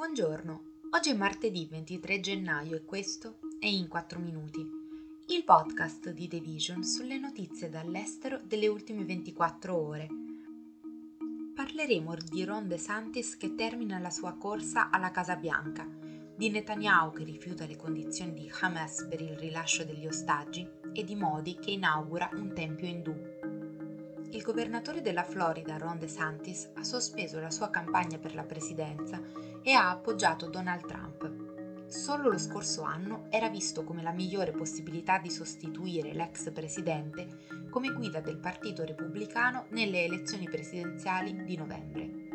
Buongiorno, oggi è martedì 23 gennaio e questo è In 4 Minuti, il podcast di The Vision sulle notizie dall'estero delle ultime 24 ore. Parleremo di Ron DeSantis che termina la sua corsa alla Casa Bianca, di Netanyahu che rifiuta le condizioni di Hamas per il rilascio degli ostaggi e di Modi che inaugura un tempio indù. Il governatore della Florida, Ron DeSantis, ha sospeso la sua campagna per la presidenza e ha appoggiato Donald Trump. Solo lo scorso anno era visto come la migliore possibilità di sostituire l'ex presidente come guida del Partito Repubblicano nelle elezioni presidenziali di novembre.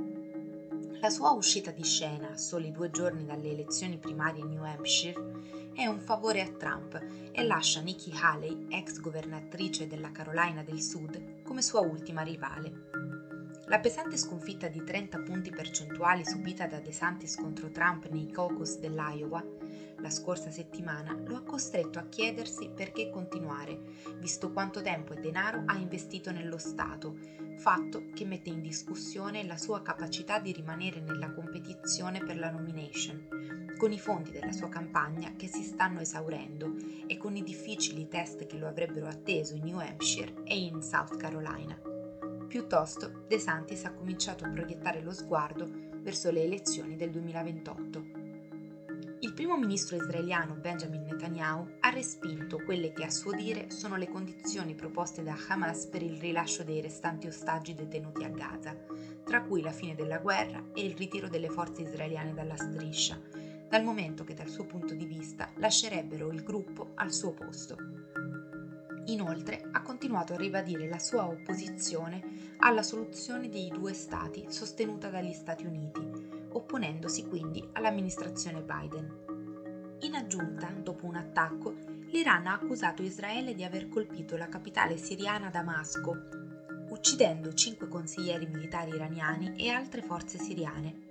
La sua uscita di scena, a soli due giorni dalle elezioni primarie in New Hampshire, è un favore a Trump e lascia Nikki Haley, ex governatrice della Carolina del Sud, come sua ultima rivale. La pesante sconfitta di 30 punti percentuali subita da DeSantis contro Trump nei caucus dell'Iowa la scorsa settimana lo ha costretto a chiedersi perché continuare, visto quanto tempo e denaro ha investito nello Stato, fatto che mette in discussione la sua capacità di rimanere nella competizione per la nomination, con i fondi della sua campagna che si stanno esaurendo e con i difficili test che lo avrebbero atteso in New Hampshire e in South Carolina. Piuttosto, De Santis ha cominciato a proiettare lo sguardo verso le elezioni del 2028. Il primo ministro israeliano Benjamin Netanyahu ha respinto quelle che a suo dire sono le condizioni proposte da Hamas per il rilascio dei restanti ostaggi detenuti a Gaza, tra cui la fine della guerra e il ritiro delle forze israeliane dalla striscia, dal momento che dal suo punto di vista lascerebbero il gruppo al suo posto. Inoltre ha continuato a ribadire la sua opposizione alla soluzione dei due Stati sostenuta dagli Stati Uniti, opponendosi quindi all'amministrazione Biden. In aggiunta, dopo un attacco, l'Iran ha accusato Israele di aver colpito la capitale siriana Damasco, uccidendo cinque consiglieri militari iraniani e altre forze siriane.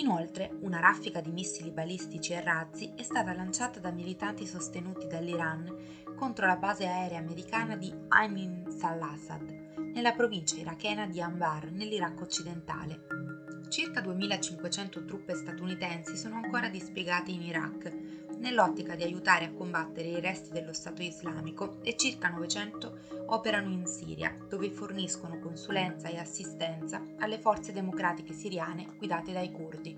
Inoltre, una raffica di missili balistici e razzi è stata lanciata da militanti sostenuti dall'Iran contro la base aerea americana di Ain Salassad, nella provincia irachena di Anbar, nell'Iraq occidentale. Circa 2500 truppe statunitensi sono ancora dispiegate in Iraq, nell'ottica di aiutare a combattere i resti dello Stato islamico e circa 900 operano in Siria, dove forniscono consulenza e assistenza alle forze democratiche siriane guidate dai curdi.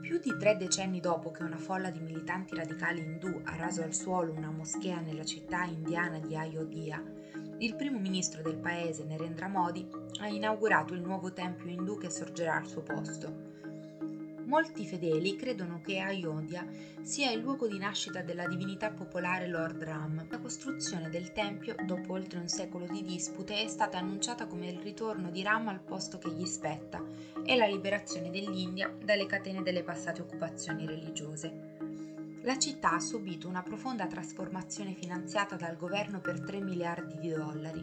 Più di tre decenni dopo che una folla di militanti radicali indù ha raso al suolo una moschea nella città indiana di Ayodhya, il primo ministro del paese, Narendra Modi, ha inaugurato il nuovo tempio indù che sorgerà al suo posto. Molti fedeli credono che Ayodhya sia il luogo di nascita della divinità popolare Lord Ram. La costruzione del tempio, dopo oltre un secolo di dispute, è stata annunciata come il ritorno di Ram al posto che gli spetta e la liberazione dell'India dalle catene delle passate occupazioni religiose. La città ha subito una profonda trasformazione finanziata dal governo per 3 miliardi di dollari.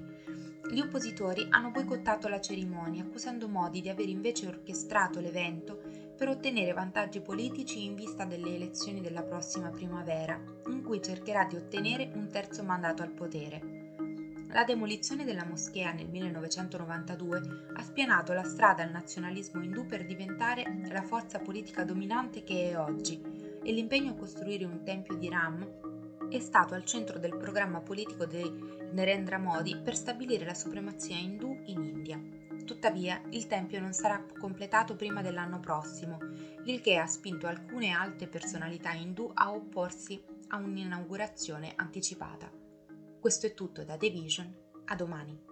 Gli oppositori hanno boicottato la cerimonia accusando Modi di aver invece orchestrato l'evento per ottenere vantaggi politici in vista delle elezioni della prossima primavera, in cui cercherà di ottenere un terzo mandato al potere. La demolizione della moschea nel 1992 ha spianato la strada al nazionalismo indù per diventare la forza politica dominante che è oggi e l'impegno a costruire un tempio di Ram è stato al centro del programma politico di Narendra Modi per stabilire la supremazia indù in India. Tuttavia, il tempio non sarà completato prima dell'anno prossimo, il che ha spinto alcune alte personalità indù a opporsi a un'inaugurazione anticipata. Questo è tutto da The Vision, a domani.